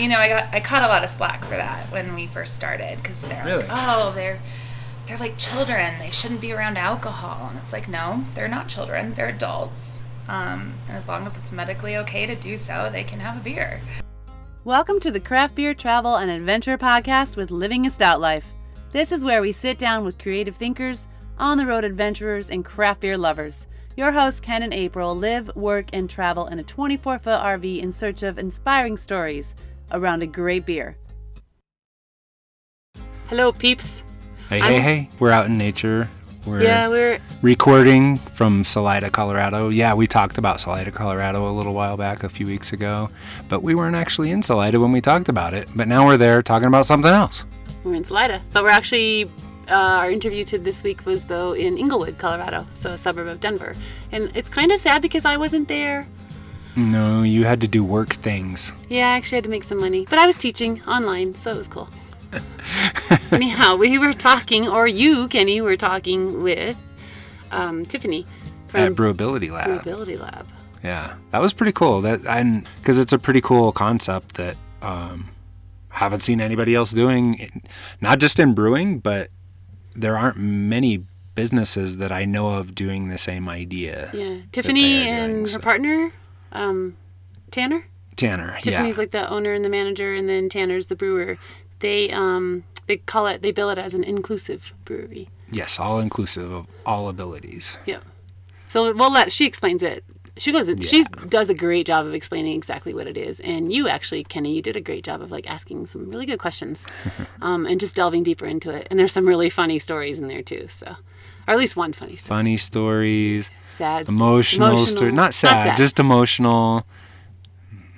you know, I got I caught a lot of slack for that when we first started because they're Really? like, oh, they're they're like children. They shouldn't be around alcohol, and it's like, no, they're not children. They're adults. Um, and as long as it's medically okay to do so, they can have a beer. Welcome to the Craft Beer Travel and Adventure Podcast with Living a Stout Life. This is where we sit down with creative thinkers, on the road adventurers, and craft beer lovers. Your hosts, Ken and April, live, work, and travel in a 24 foot RV in search of inspiring stories around a great beer. Hello, peeps. Hey, I'm- hey, hey. We're out in nature. We're Yeah, we're recording from Salida, Colorado. Yeah, we talked about Salida, Colorado a little while back, a few weeks ago, but we weren't actually in Salida when we talked about it. But now we're there talking about something else. we're in Salida, but we're actually uh, our interview to this week was though in Englewood, Colorado, so a suburb of Denver, and it's kind of sad because I wasn't there. No, you had to do work things. Yeah, I actually had to make some money, but I was teaching online, so it was cool. Anyhow, we were talking, or you, Kenny, were talking with um, Tiffany At from Brewability Lab. Brewability Lab. Yeah, that was pretty cool. That and because it's a pretty cool concept that um, haven't seen anybody else doing, not just in brewing, but there aren't many businesses that I know of doing the same idea. Yeah, Tiffany are and doing, her so. partner, um, Tanner. Tanner, Tiffany's yeah, like the owner and the manager, and then Tanner's the brewer. They um they call it they bill it as an inclusive brewery. yes, all inclusive of all abilities. Yeah. So we'll let she explains it. She goes. She does a great job of explaining exactly what it is, and you actually, Kenny, you did a great job of like asking some really good questions, um, and just delving deeper into it. And there's some really funny stories in there too. So, or at least one funny story. Funny stories, Sad. emotional, story, not sad, just emotional.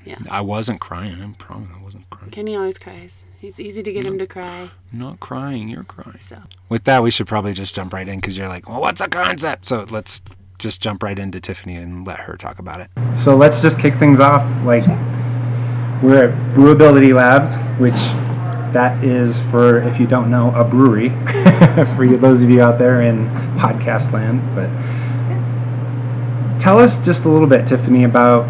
Yeah. I wasn't crying. I'm promise I wasn't crying. Kenny always cries. It's easy to get him to cry. Not crying. You're crying. So With that, we should probably just jump right in because you're like, well, what's a concept? So let's just jump right into Tiffany and let her talk about it. So let's just kick things off. Like we're at Brewability Labs, which that is for if you don't know a brewery for those of you out there in podcast land. But tell us just a little bit, Tiffany, about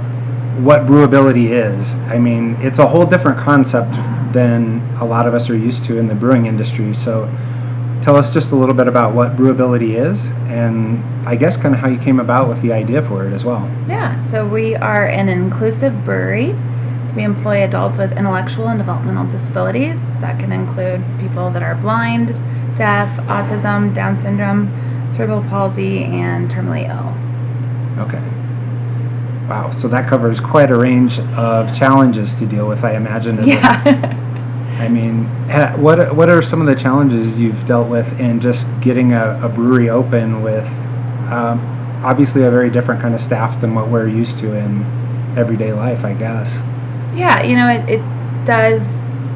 what brewability is. I mean, it's a whole different concept than a lot of us are used to in the brewing industry. So tell us just a little bit about what brewability is and I guess kind of how you came about with the idea for it as well. Yeah, so we are an inclusive brewery. So we employ adults with intellectual and developmental disabilities. That can include people that are blind, deaf, autism, Down syndrome, cerebral palsy, and terminally ill. Okay. Wow. So that covers quite a range of challenges to deal with, I imagine. Yeah. I mean, ha- what what are some of the challenges you've dealt with in just getting a, a brewery open with um, obviously a very different kind of staff than what we're used to in everyday life, I guess. yeah, you know, it, it does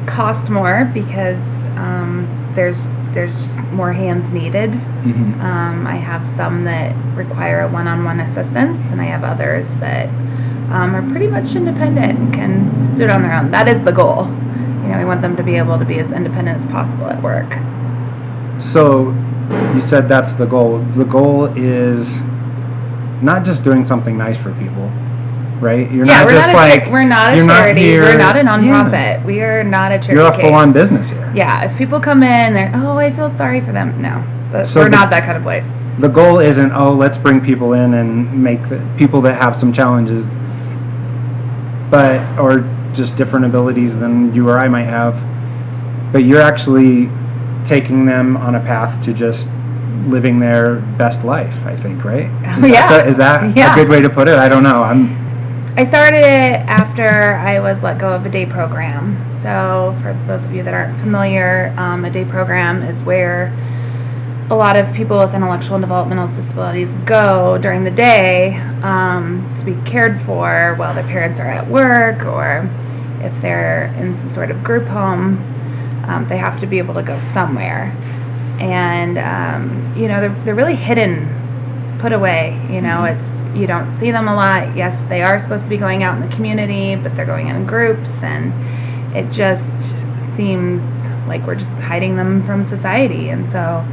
cost more because um, there's there's just more hands needed. hmm Um, I have some that require a one-on-one assistance, and I have others that um, are pretty much independent and can do it on their own. That is the goal. You know, we want them to be able to be as independent as possible at work. So you said that's the goal. The goal is not just doing something nice for people, right? You're yeah, not we're just not a like char- we're not a you're not charity. here- we're not a Yeah. nonprofit. We are not a charity. you're a full-on business here. Yeah, if people come in, they're oh, I feel sorry for them. No, but So we're the- not that kind of place. the goal isn't oh let's bring people in and make the, people that have some challenges but or just different abilities than you or I might have but you're actually taking them on a path to just living their best life I think right Oh, is yeah. that, is that Yeah. a good way to put it I don't know I'm I started it after I was let go of a day program. So, for those of you that aren't familiar, um, a day program is where a lot of people with intellectual and developmental disabilities go during the day um, to be cared for while their parents are at work or if they're in some sort of group home, um, they have to be able to go somewhere. And, um, you know, they're, they're really hidden, put away. You know, it's, you don't see them a lot. Yes, they are supposed to be going out in the community, but they're going in groups, and it just seems like we're just hiding them from society. And so,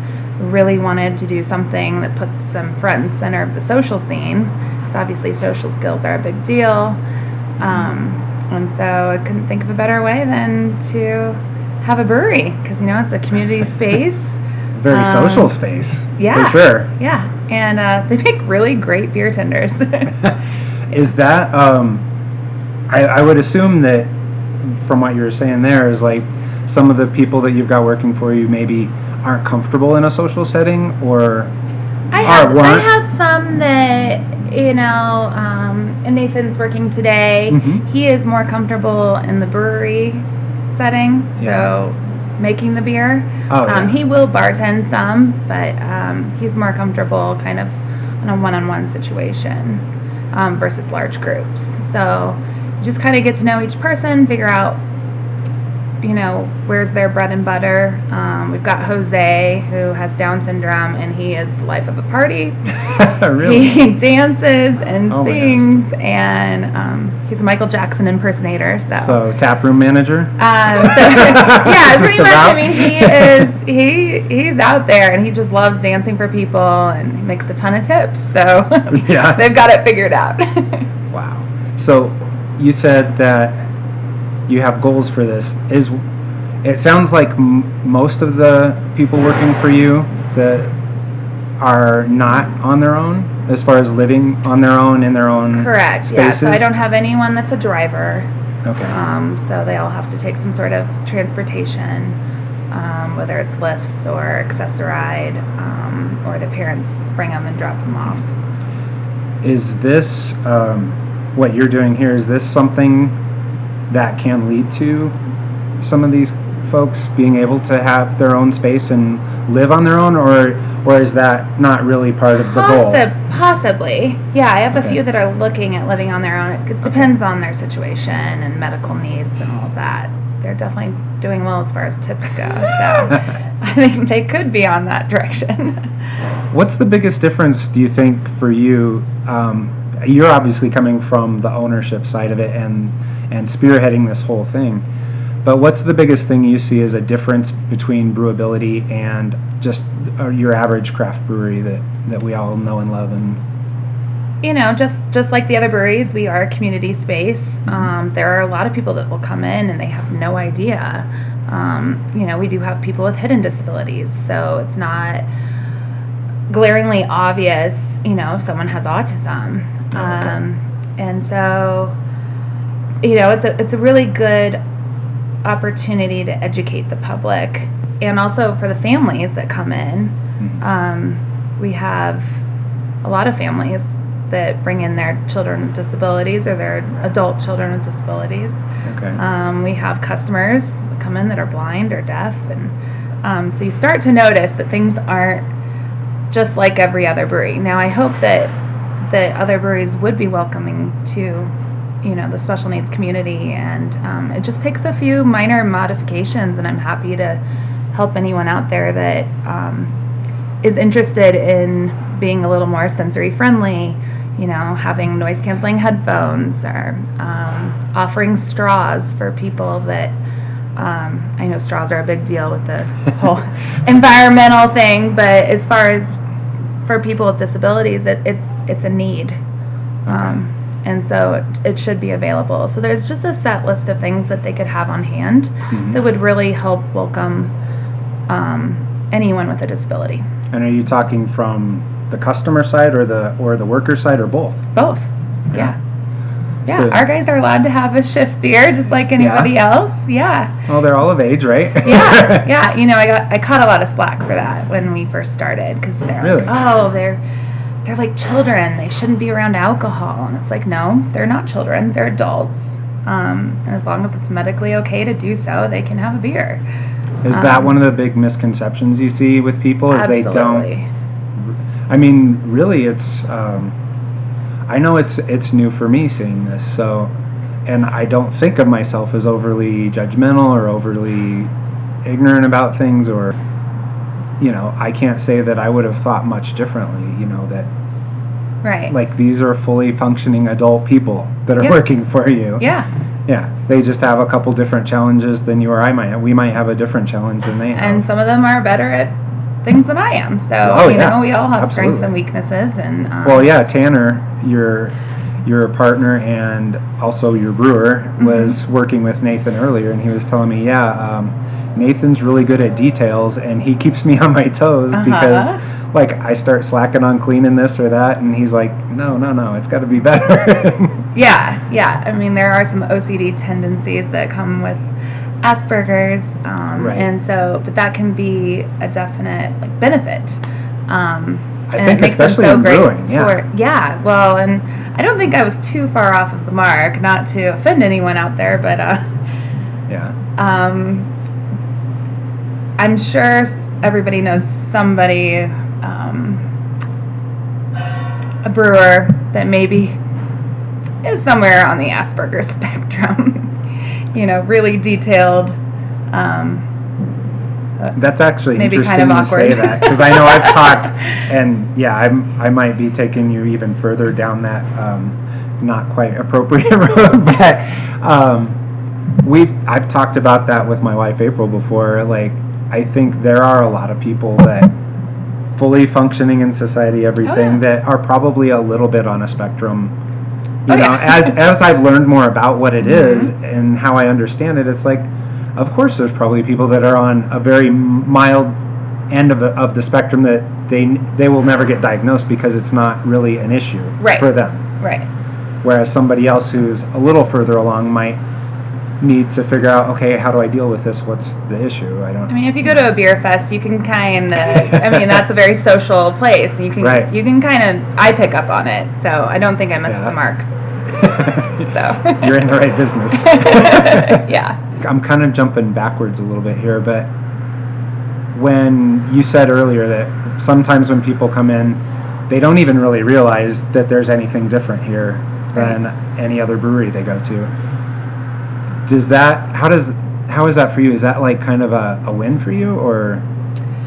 really wanted to do something that puts them front and center of the social scene, because obviously social skills are a big deal. Um, and so I couldn't think of a better way than to have a brewery because you know it's a community space. Very Um, social space. yeah. For sure. Yeah, and uh, they make really great beer tenders. is that um I, I would assume that from what you were saying there is like some of the people that you've got working for you maybe aren't comfortable in a social setting or I have I have some that you know, um, and Nathan's working today. Mhm. He is more comfortable in the brewery setting, Yeah. so making the beer. Oh Um, yeah. he will bartend some, but um, he's more comfortable kind of in a one-on-one situation um, versus large groups. So you just kind of get to know each person, figure out, you know, where's their bread and butter. Um, we've got Jose who has Down syndrome, and he is the life of the party. really? He dances and Oh sings, and um, he's a Michael Jackson impersonator. so so taproom manager? Um, so, yeah, pretty much. I mean, he is he he's out there and he just loves dancing for people and he makes a ton of tips. So Yeah. they've got it figured out. Wow. So you said that you have goals for this. Is it sounds like m- most of the people working for you that are not on their own as far as living on their own in their own Correct. Yeah. So I don't have anyone that's a driver. Okay. Um, so they all have to take some sort of transportation, um, whether it's lifts or Access-a-Ride, um, or the parents bring them and drop them off. is this um, what you're doing here? Is this something that can lead to some of these folks being able to have their own space and live on their own, or or is that not really part of the goal? Possibly. Yeah, I have a few that are looking at living on their own. It depends on their situation and medical needs and all of that. They're definitely doing well as far as tips go. So I think they could be on that direction. What's the biggest difference, do you think, for you? Um, you're obviously coming from the ownership side of it and and spearheading this whole thing. But what's the biggest thing you see as a difference between brewability and just uh, your average craft brewery that, that we all know and love? And you know, just just like the other breweries, we are a community space. Um, there are a lot of people that will come in and they have no idea. Um, you know, we do have people with hidden disabilities, so it's not glaringly obvious. You know, if someone has autism, Oh, um, and so you know, it's a it's a really good opportunity to educate the public and also for the families that come in. Um, we have a lot of families that bring in their children with disabilities or their adult children with disabilities. okay, Um, we have customers that come in that are blind or deaf, and um, so you start to notice that things aren't just like every other brewery. Now, I hope that that other breweries would be welcoming to, you know, the special needs community, and um, it just takes a few minor modifications, and I'm happy to help anyone out there that um, is interested in being a little more sensory friendly, you know, having noise canceling headphones or um, offering straws for people that um, I know straws are a big deal with the whole environmental thing, but as far as for people with disabilities, it, it's it's a need. Um, and so it, should be available. So there's just a set list of things that they could have on hand Mhm. that would really help welcome um, anyone with a disability. And are you talking from the customer side or the or the worker side or both? Both. Yeah. Yeah. So- Our guys are allowed to have a shift beer just like anybody else. Yeah. Well, they're all of age, right? Yeah. yeah. You know, I got I caught a lot of slack for that when we first started because they're Really? like, oh, they're they're like children. They shouldn't be around alcohol, and it's like, no, they're not children. They're adults. Um, and as long as it's medically okay to do so, they can have a beer. Is that Um, one of the big misconceptions you see with people? Is they don't I mean, really, it's. Um, I know it's it's new for me seeing this, so, and I don't think of myself as overly judgmental or overly ignorant about things, or, you know, I can't say that I would have thought much differently. You know that Right. like these are fully functioning adult people that are Yeah. working for you. yeah. Yeah, they just have a couple different challenges than you or I might. have. We might have a different challenge than they have. and some of them are better at things than I am. So Oh, you yeah. know, we all have strengths and weaknesses, and um, Well, yeah, Tanner, your your partner and also your brewer was working with Nathan earlier, and he was telling me, yeah, um, Nathan's really good at details, and he keeps me on my toes Uh-huh. because, like, I start slacking on cleaning this or that, and he's like, no, no, no, it's got to be better. Yeah, yeah. I mean, there are some OCD tendencies that come with Asperger's, um, Right. and so, but that can be a definite like benefit. Um, I and think it makes them especially so in brewing, yeah. for- yeah. Well, and I don't think I was too far off of the mark. Not to offend anyone out there, but uh, yeah. um, I'm sure everybody knows somebody, um, a brewer that maybe is somewhere on the Asperger's spectrum. you know, really detailed. Um, That's actually Maybe interesting kind of to say that because I know I've talked, and yeah, I'm I might be taking you even further down that um, not quite appropriate road, but um, we've I've talked about that with my wife April before. Like I think there are a lot of people that fully functioning in society, everything yeah. that are probably a little bit on a spectrum. You Oh, know, yeah. as as I've learned more about what it is Mhm. and how I understand it, it's like, of course, there's probably people that are on a very mild end of, the of the spectrum that they they will never get diagnosed because it's not really an issue Right. for them. right. Whereas somebody else who's a little further along might need to figure out, okay, how do I deal with this? What's the issue? I don't. I mean, if you go to a beer fest, you can kind of. I mean, that's a very social place. You can Right. you can kind of. I pick up on it, so I don't think I missed Yeah. the mark. So You're in the right business. yeah. I'm kind of jumping backwards a little bit here, but when you said earlier that sometimes when people come in, they don't even really realize that there's anything different here than any other brewery they go to. Does that how does how is that for you? Is that like kind of a, a win for you or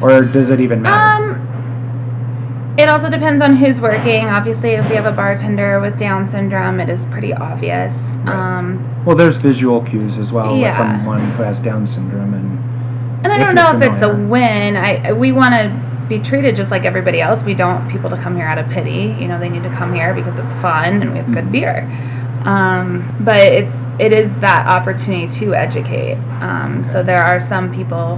or does it even matter? Um, it also depends on who's working. Obviously, if we have a bartender with Down syndrome, it is pretty obvious. Right. Um, well, there's visual cues as well with someone who has Down syndrome and and I don't know if it's a win. I we want to be treated just like everybody else. We don't want people to come here out of pity. You know, they need to come here because it's fun and we have good Mhm. beer. Um, but it's it is that opportunity to educate. Um, so there are some people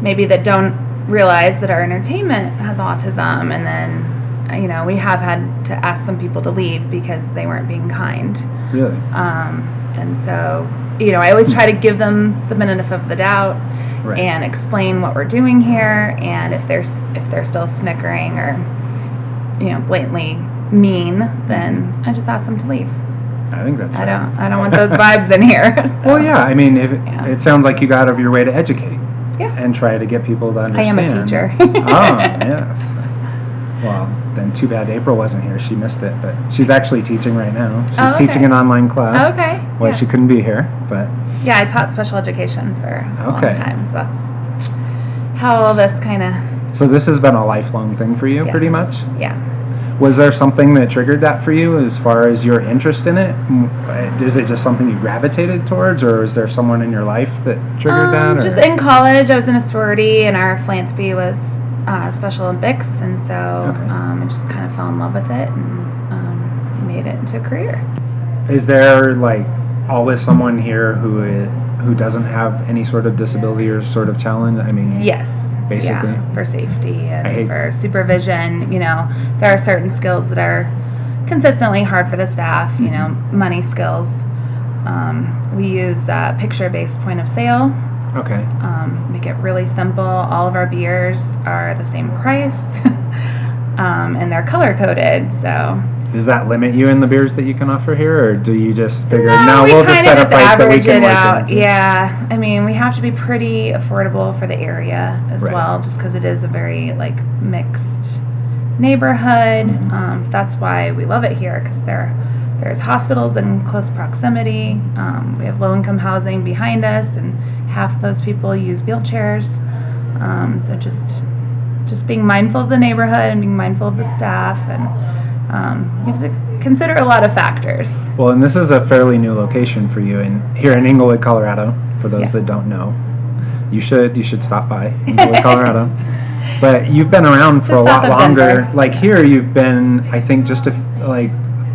maybe that don't realize that our entertainment has autism, and then you know we have had to ask some people to leave because they weren't being kind. really Um, and so you know I always try to give them the benefit of the doubt right. and explain what we're doing here and if they're if they're still snickering or you know blatantly mean then i just ask them to leave I think that's i right. don't i don't want those vibes in here so. Well, yeah. I mean, if, Yeah. it sounds like you go out of your way to educate Yeah. and try to get people to understand. I am a teacher oh, yes. Well, then too bad April wasn't here. She missed it, but she's actually teaching right now. She's Oh, okay. teaching an online class. Oh, okay Well, yeah. she couldn't be here, but yeah i taught special education for a long Okay. time so that's how all this kind of so this has been a lifelong thing for you, Yes. pretty much. yeah Was there something that triggered that for you, as far as your interest in it? Mm, it just something you gravitated towards, or is there someone in your life that triggered Um, that? Or? Just in college, I was in a sorority, and our philanthropy was uh, Special Olympics, and so Okay. um, I just kind of fell in love with it and um, made it into a career. Is there like always someone here who i- who doesn't have any sort of disability or sort of challenge? I mean, Yes. Basically. Yeah, for safety and for supervision. You know, there are certain skills that are consistently hard for the staff. You know, Mm-hmm. money skills. Um, we use uh, picture-based point of sale. Okay. um, make it really simple. All of our beers are the same price, um, and they're color coded. So Does that limit you in the beers that you can offer here, or do you just figure no, no, we we'll just set a price that we can work out. into? Yeah, I mean, we have to be pretty affordable for the area as Right. well, just because it is a very like mixed neighborhood. Mhm. Um, that's why we love it here because there there's hospitals in close proximity. Um, we have low income housing behind us, and half those people use wheelchairs. Um, so just just being mindful of the neighborhood and being mindful of the staff, and um, you have to consider a lot of factors. Well, and this is a fairly new location for you, in here in Englewood, Colorado. For those Yeah. that don't know, you should you should stop by Englewood, Colorado. But you've been around for Just a lot longer. Denver. Like here, you've been, I think, just a, like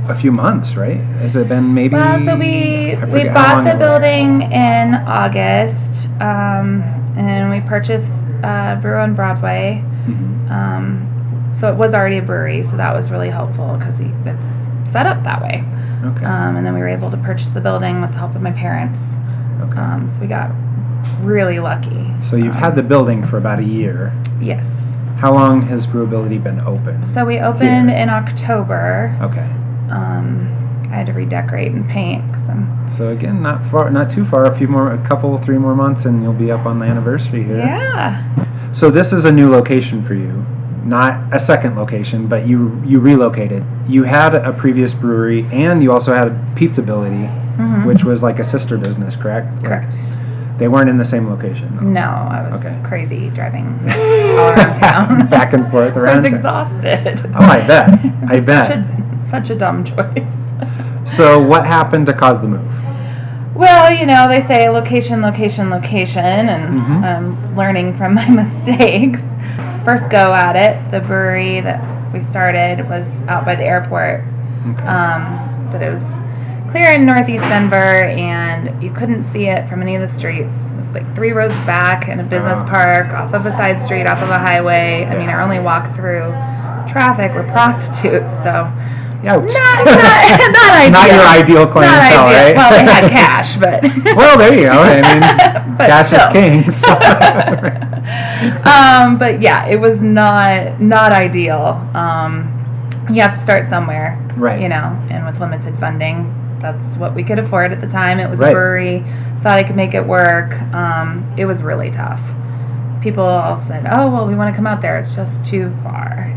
a few months, right? Has it been maybe? Well, so we we bought the building in August, um, and we purchased uh, Brew on Broadway. Mhm. Um, so it was already a brewery, so that was really helpful because it's set up that way. Okay. Um, and then we were able to purchase the building with the help of my parents. okay. Um, so we got really lucky. so you've um, had the building for about a year. Yes. How long has Brewability been open? So we opened Here. in October. Okay. Um, I had to redecorate and paint 'cause I'm So again, not far, not too far. A few more, a couple, three more months, and you'll be up on the anniversary here. yeah. So this is a new location for you, not a second location, but you you relocated. You had a previous brewery, and you also had a Pizzability, Mhm. which was like a sister business, correct? Like, Correct. they weren't in the same location. though. No, I was Okay. crazy driving all around town. Back and forth around. I was exhausted. Oh, I bet. I Such bet. a, such a dumb choice. So what happened to cause the move? Well, you know, they say location, location, location, and Mhm. I'm learning from my mistakes. First go at it, the brewery that we started was out by the airport. Okay. Um, but it was clear in northeast Denver, and you couldn't see it from any of the streets. It was like three rows back in a business Oh. park, off of a side street, off of a highway. I mean, our only walk through traffic were prostitutes, so Ouch. not, not, not ideal. Not your ideal Not clientele, ideal. right? Well, they had cash, but well, there you go. I mean, cash still. is king. so- um, but yeah, it was not not ideal. Um, you have to start somewhere, Right. You know, and with limited funding, that's what we could afford at the time. It was Right. a brewery. Thought I could make it work. Um, it was really tough. People all said, "Oh, well, we want to come out there. It's just too far."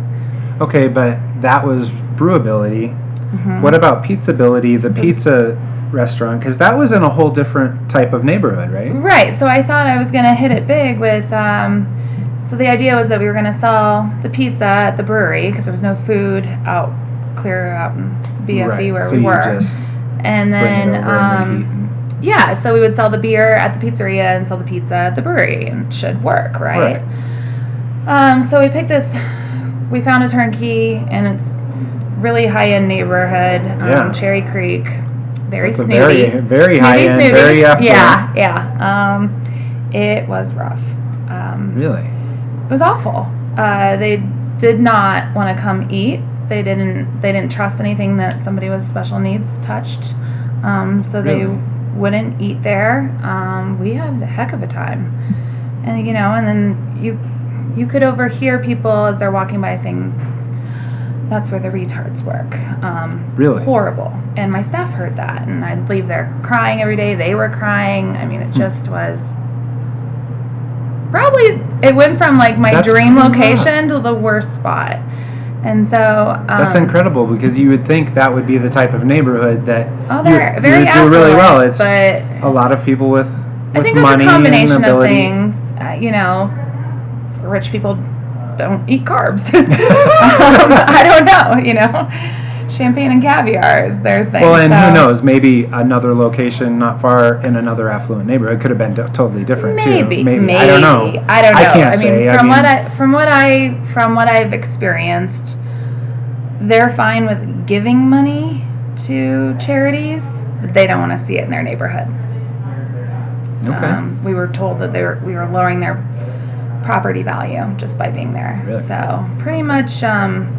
okay, but that was brewability. Mhm. What about Pizzability, the So- pizza restaurant? Because that was in a whole different type of neighborhood, right? Right. So I thought I was going to hit it big with. Um, so the idea was that we were going to sell the pizza at the brewery because there was no food out clear out in BFE right. where so we were. and then um, and- yeah, so we would sell the beer at the pizzeria and sell the pizza at the brewery, and it should work, right? Um, so we picked this. We found a turnkey, and it's really high end neighborhood, um, Yeah. Cherry Creek, very That's snooty. very, very high Snooty, end, snooty. very affluent. Yeah, yeah. Um, it was rough. Um, Really? it was awful. Uh, they did not want to come eat. They didn't. They didn't trust anything that somebody with special needs touched. Um, so they Really? wouldn't eat there. Um, we had a heck of a time, and you know, and then you you could overhear people as they're walking by saying, "That's where the retards work." Um, Really? horrible. And my staff heard that, and I'd leave there crying every day. They were crying. I mean, it Hmm. just was probably it went from like my That's dream location to the worst spot. And so um, That's incredible because you would think that would be the type of neighborhood that Oh, you, they're you very would do really well. It's but a lot of people with, with I think it's money a combination and of things. Uh, you know, rich people don't eat carbs. um, I don't know. You know, champagne and caviar is their thing. Well, and so- who knows? Maybe another location not far in another affluent neighborhood could have been d- totally different Maybe, too. maybe, I don't know. I don't know. I can't I mean, say. from I what I from what I from what I've experienced, they're fine with giving money to charities. But they don't want to see it in their neighborhood. Okay. Um, we were told that they were we were lowering their property value just by being there. Really? So pretty much, um,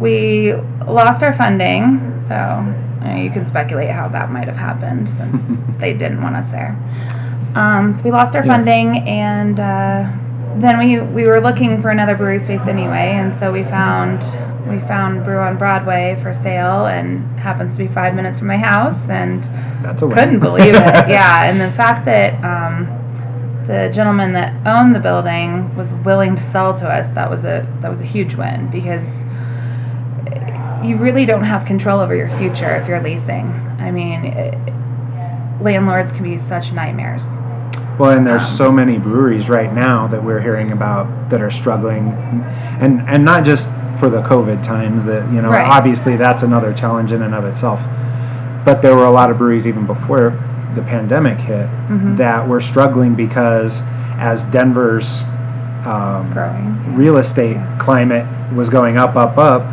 we lost our funding. So uh, you can speculate how that might have happened since they didn't want us there. Um, so we lost our Yeah. funding, and uh, then we we were looking for another brewery space anyway, and so we found we found Brew on Broadway for sale, and happens to be five minutes from my house, and That's a win. couldn't believe it. Yeah, and the fact that um, the gentleman that owned the building was willing to sell to us that was a that was a huge win because you really don't have control over your future if you're leasing. I mean, it, landlords can be such nightmares. Well, and there's Um, so many breweries right now that we're hearing about that are struggling, and and not just for the COVID times. That you know, Right. obviously that's another challenge in and of itself. But there were a lot of breweries even before the pandemic hit Mhm. that were struggling because as Denver's um, Growing. real estate climate was going up, up, up,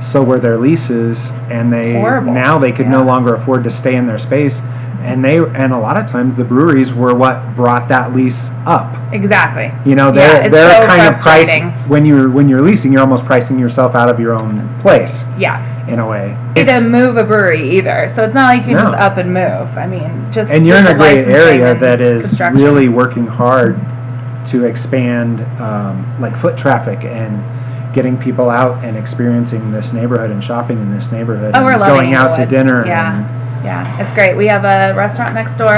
so were their leases, and they Horrible. now they could no longer afford to stay in their space, and they and a lot of times the breweries were what brought that lease up. Exactly. You know, they're it's they're so kind of pricing when you're when you're leasing, you're almost pricing yourself out of your own place Yeah. in a way. You to move a brewery either, so it's not like you No. just up and move. I mean, just and you're in a great area that is really working hard to expand um, like foot traffic and getting people out and experiencing this neighborhood and shopping in this neighborhood Oh, and going out to dinner Yeah. Yeah, it's great. We have a restaurant next door,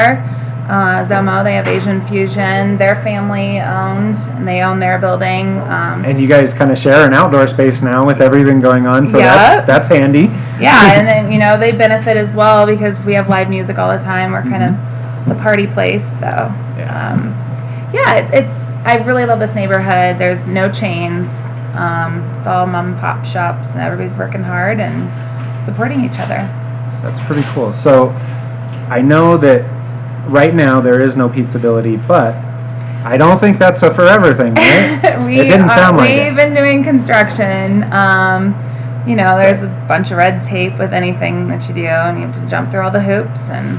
uh, Zomo. They have Asian Fusion. They're family owned, and they own their building. Um, and you guys kind of share an outdoor space now with everything going on so Yep. that's that's handy yeah, and then you know they benefit as well because we have live music all the time. We're kind of the party place, so Mm-hmm. Yeah. um, yeah, it's, it's I really love this neighborhood. There's no chains. Um, it's all mom and pop shops, and everybody's working hard and supporting each other. That's pretty cool so i know that right now there is no pizzability but i don't think that's a forever thing right we It didn't are- sound like we've it. been doing construction. Um, you know, there's a bunch of red tape with anything that you do, and you have to jump through all the hoops. And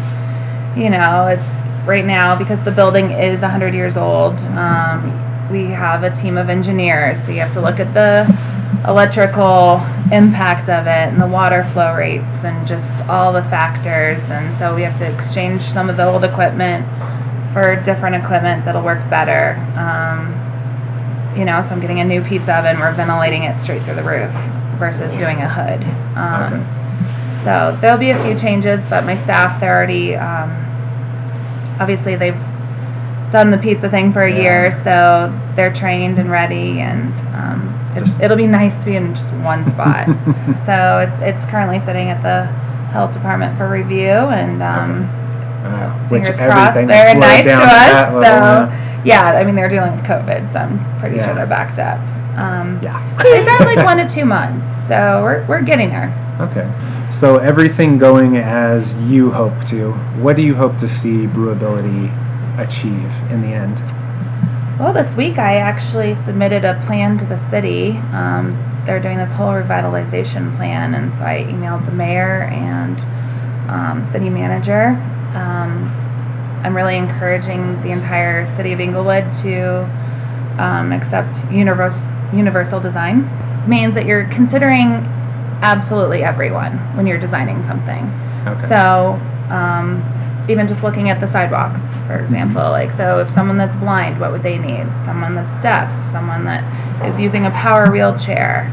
you know, it's right now because the building is 100 years old. Um, we have a team of engineers, so you have to look at the electrical impact of it and the water flow rates and just all the factors. And so we have to exchange some of the old equipment for different equipment that'll work better. Um, you know, so I'm getting a new pizza oven. We're ventilating it straight through the roof versus doing a hood. Um, So there'll be a few changes, but my staff, they're already, um, obviously they've done the pizza thing for a Yeah. year, so they're trained and ready, and um, it's, it'll be nice to be in just one spot. so it's it's currently sitting at the health department for review, and um, Uh, fingers crossed they're nice to down at that us. So yeah. yeah, I mean they're dealing with COVID, so I'm pretty Yeah. sure they're backed up. Um, yeah they said like one to two months, so we're we're getting there. Okay. So everything going as you hope to. What do you hope to see Brewability achieve in the end? Well, this week I actually submitted a plan to the city. Um, they're doing this whole revitalization plan, and so I emailed the mayor and um, city manager. Um, I'm really encouraging the entire city of Englewood to um, accept universal universal design. Means that you're considering absolutely everyone when you're designing something. Okay. So, um, even just looking at the sidewalks, for example, like, so if someone that's blind, what would they need? Someone that's deaf, someone that is using a power wheelchair.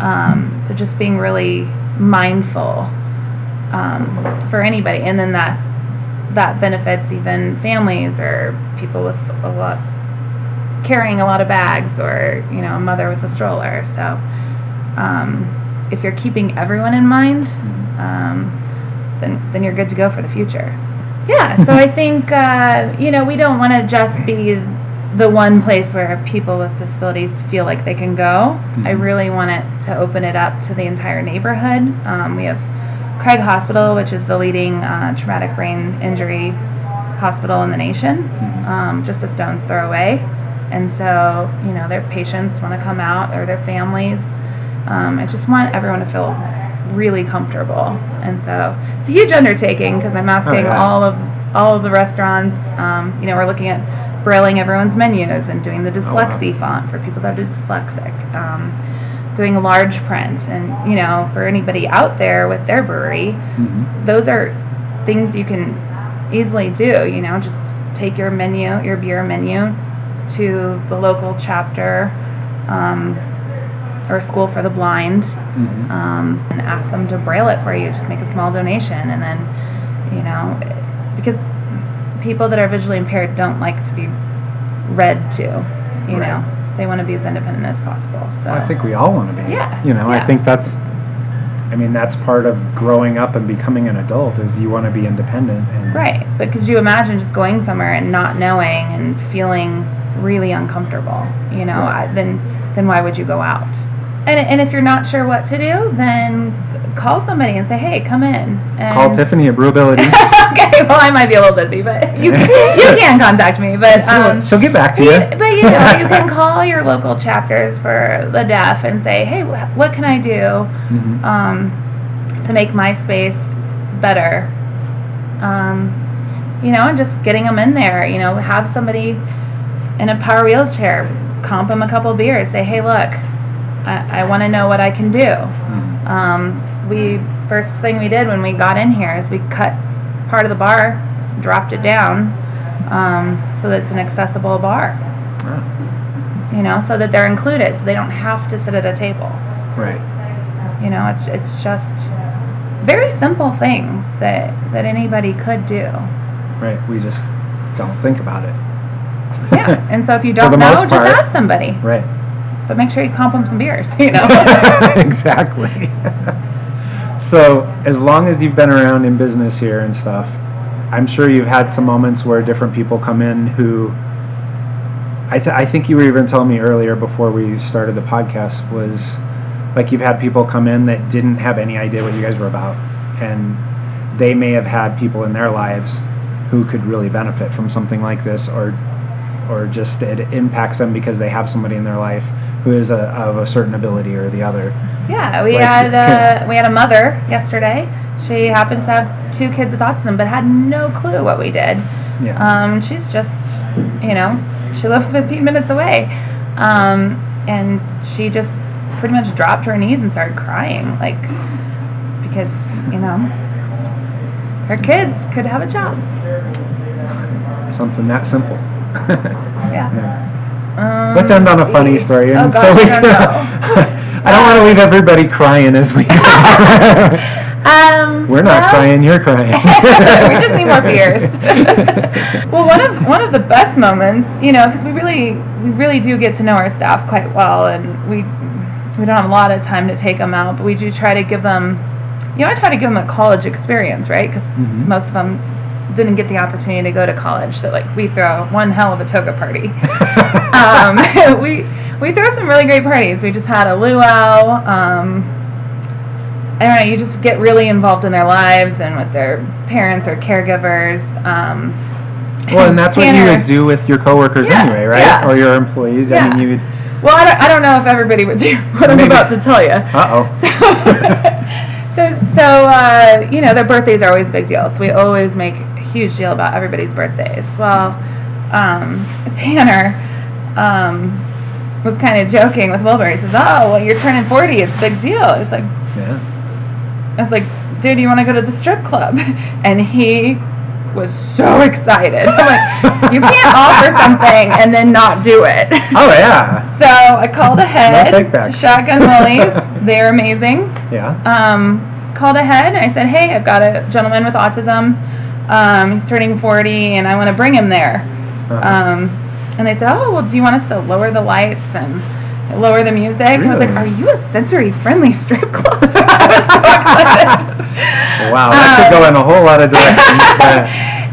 Um, so just being really mindful um, for anybody, and then that that benefits even families or people with a lot carrying a lot of bags, or you know, a mother with a stroller. So, um, if you're keeping everyone in mind, um, then then you're good to go for the future. Yeah, so I think uh, you know we don't want to just be the one place where people with disabilities feel like they can go. I Mhm. really want it to open it up to the entire neighborhood. Um, we have Craig Hospital, which is the leading uh, traumatic brain injury hospital in the nation, Mhm. um, just a stone's throw away. And so, you know, their patients want to come out or their families. Um, I just want everyone to feel really comfortable. And so it's a huge undertaking because I'm asking yeah. all of all of the restaurants. Um, you know, we're looking at brailing everyone's menus and doing the dyslexia font for people that are dyslexic. Um, doing a large print, and you know, for anybody out there with their brewery, Mhm. those are things you can easily do. You know, just take your menu, your beer menu, to the local chapter um, or school for the blind, Mhm. um, and ask them to braille it for you. Just make a small donation, and then, you know, because people that are visually impaired don't like to be read to. You Right. know, they want to be as independent as possible. So Well, I think we all want to be. Yeah, You know, I think that's. I mean, that's part of growing up and becoming an adult is you want to be independent and. Right, but could you imagine just going somewhere and not knowing and feeling really uncomfortable? You know, Right. I, then then why would you go out? And and if you're not sure what to do, then call somebody and say, "Hey, come in." And Call Tiffany at Brewability. okay, well, I might be a little busy, but you you can contact me. But she'll, um, she'll get back to you. you, but you know, you can call your local chapters for the deaf and say, "Hey, wh- what can I do Mhm. um, to make my space better?" Um, you know, and just getting them in there. You know, have somebody in a power wheelchair comp them a couple beers. Say, "Hey, look, I, I want to know what I can do." Mhm. Um, we first thing we did when we got in here is we cut part of the bar, dropped it down, um, so that it's an accessible bar. Ah, You know, so that they're included, so they don't have to sit at a table. right. You know, it's it's just very simple things that that anybody could do. Right. We just don't think about it. Yeah, and so if you don't know, most just ask somebody. right. But make sure you comp them some beers. You know. exactly. so, as long as you've been around in business here and stuff, I'm sure you've had some moments where different people come in who. I, th- I think you were even telling me earlier before we started the podcast was like you've had people come in that didn't have any idea what you guys were about, and they may have had people in their lives who could really benefit from something like this, or or just it impacts them because they have somebody in their life who is a, of a certain ability or the other. Yeah, we Like- had a we had a mother yesterday. She happens to have two kids with autism, but had no clue what we did. Yeah. Um, she's just, you know, she lives 15 minutes away, um, and she just pretty much dropped her knees and started crying, like because you know her kids could have a job. Something that simple. Yeah. Yeah. Um, Let's end on a funny see. story. Oh and God, we I don't. I don't want to leave everybody crying as we go. Um, We're not well- crying, you're crying. we just need more beers. well, one of one of the best moments, you know, because we really we really do get to know our staff quite well, and we we don't have a lot of time to take them out, but we do try to give them, you know, I try to give them a college experience, right? Because Mhm. most of them didn't get the opportunity to go to college, so like we throw one hell of a toga party. um, we we throw some really great parties. We just had a luau. Um, I don't know. You just get really involved in their lives and with their parents or caregivers. Um, well, and that's what you would do with your coworkers Yeah, anyway, right? yeah. Or your employees. I mean, you would. Well, I don't, I don't know if everybody would do what I'm about to tell you. Uh oh. So, so, so uh, you know, their birthdays are always a big deal. So we always make huge deal about everybody's birthdays. Well, um, Tanner um, was kind of joking with Wilbur. He says, "Oh, well, you're turning 40. It's a big deal." It's like. Yeah. I was like, "Dude, you want to go to the strip club?" And he was so excited. I'm like, "You can't offer something and then not do it." Oh yeah. So I called ahead No take back. to Shotgun Willie's. They're amazing. Yeah. Um, called ahead and I said, hey, I've got a gentleman with autism. Um, he's turning 40 and I want to bring him there. Uh-huh. Um, and they said, oh, well, do you want us to lower the lights and lower the music? I was like, are you a sensory friendly strip club? I was so excited. wow, that could go in a whole lot of directions. but-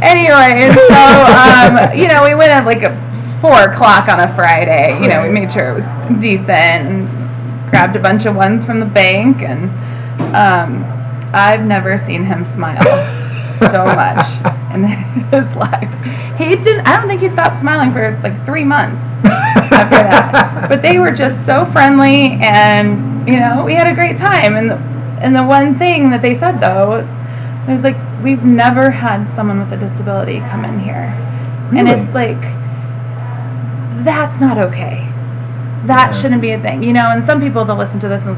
anyway, so um, you know, we went at like a four o'clock on a Friday. You know, we made sure it was decent and grabbed a bunch of ones from the bank, and um, I've never seen him smile so much in his life. He didn't. I don't think he stopped smiling for like three months after that. But they were just so friendly, and you know, we had a great time. And the, and the one thing that they said though was, it was like we've never had someone with a disability come in here, and it's like that's not okay. That Yeah. shouldn't be a thing, you know. And some people they'll listen to this and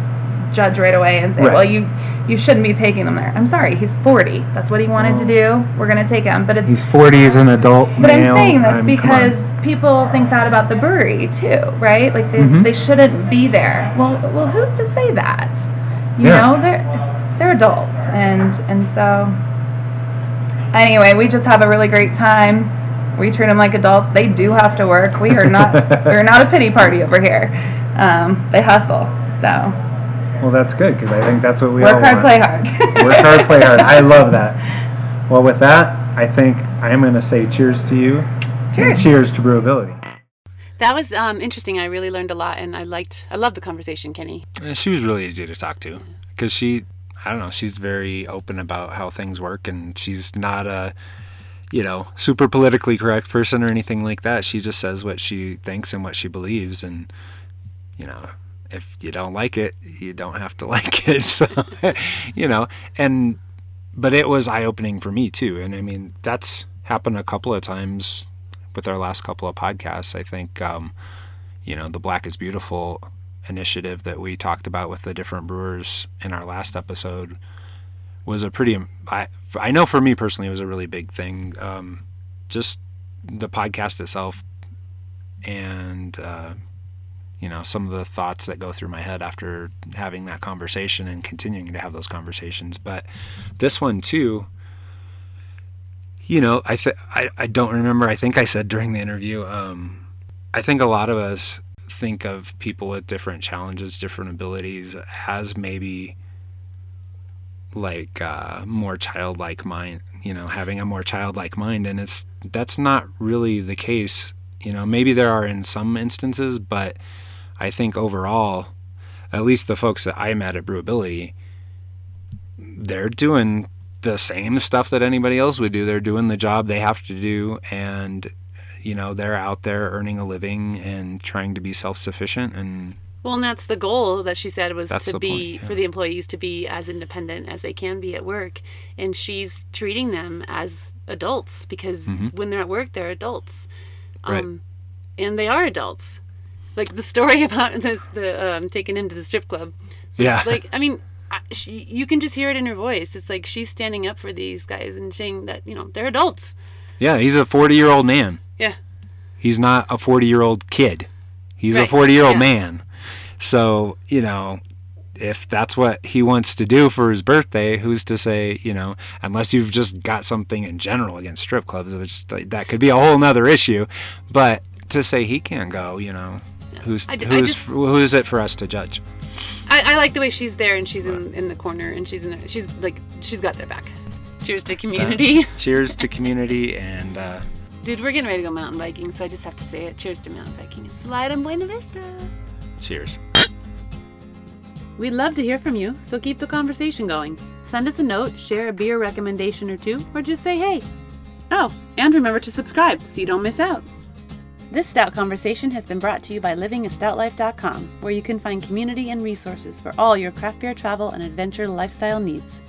judge right away and say, Right. "Well, you you shouldn't be taking them there." I'm sorry, he's 40. That's what he wanted to do. We're gonna take him, but it's He's 40. He's an adult but male. I'm saying this I mean, come because people think that about the brewery too, right? Like they, Mhm. they shouldn't be there. Well, well, who's to say that? You Yeah. know, they're they're adults, and and so anyway, we just have a really great time. We treat them like adults. They do have to work. We are not we're not a pity party over here. Um, they hustle. So Well, that's good because I think that's what we work all hard, want. play hard. Work hard, play hard. I love that. Well, with that, I think I'm going to say cheers to you. and Cheers. cheers to brewability. That was um, interesting. I really learned a lot, and I liked. I love the conversation, Kenny. Uh, She was really easy to talk to because she, I don't know. She's very open about how things work, and she's not a you know super politically correct person or anything like that. She just says what she thinks and what she believes, and you know if you don't like it, you don't have to like it. So you know, and but it was eye opening for me too. And I mean that's happened a couple of times with our last couple of podcasts. I think um, you know the Black is Beautiful initiative that we talked about with the different brewers in our last episode was a pretty I, I know for me personally it was a really big thing um, just the podcast itself and uh, you know some of the thoughts that go through my head after having that conversation and continuing to have those conversations. But this one too you know i th- I, I don't remember. I think i said during the interview um, i think a lot of us think of people with different challenges, different abilities as maybe like uh, more childlike mind, you know, having a more childlike mind, and it's that's not really the case. You know, maybe there are in some instances, but I think overall, at least the folks that I met at Brewability, they're doing the same stuff that anybody else would do. They're doing the job they have to do, and you know they're out there earning a living and trying to be self-sufficient and well and that's the goal that she said was That's to be point, yeah. for the employees to be as independent as they can be at work and she's treating them as adults because when they're at work they're adults Mm-hmm. Right. um, and they are adults like the story about this the um, taking him to the strip club. Yeah. like i mean I- she, you can just hear it in her voice. It's like she's standing up for these guys and saying that you know they're adults. Yeah he's a 40 year old man. Yeah. He's not a 40 year old kid. He's a 40 year old yeah. man. So you know if that's what he wants to do for his birthday who's to say you know unless you've just got something in general against strip clubs which that could be a whole nother issue. But to say he can't go you know who's I d- I who's just- who is it for us to judge I, I like the way she's there and she's in, in the corner and she's in there. She's like she's got their back. Cheers to community, cheers to community and uh, dude. We're getting ready to go mountain biking, so I just have to say it. Cheers to mountain biking and slide on Buena Vista. cheers We'd love to hear from you, so keep the conversation going. Send us a note, share a beer recommendation or two, or just say hey. Oh, and remember to subscribe so you don't miss out. This Stout Conversation has been brought to you by livingastoutlife.com, where you can find community and resources for all your craft beer travel and adventure lifestyle needs.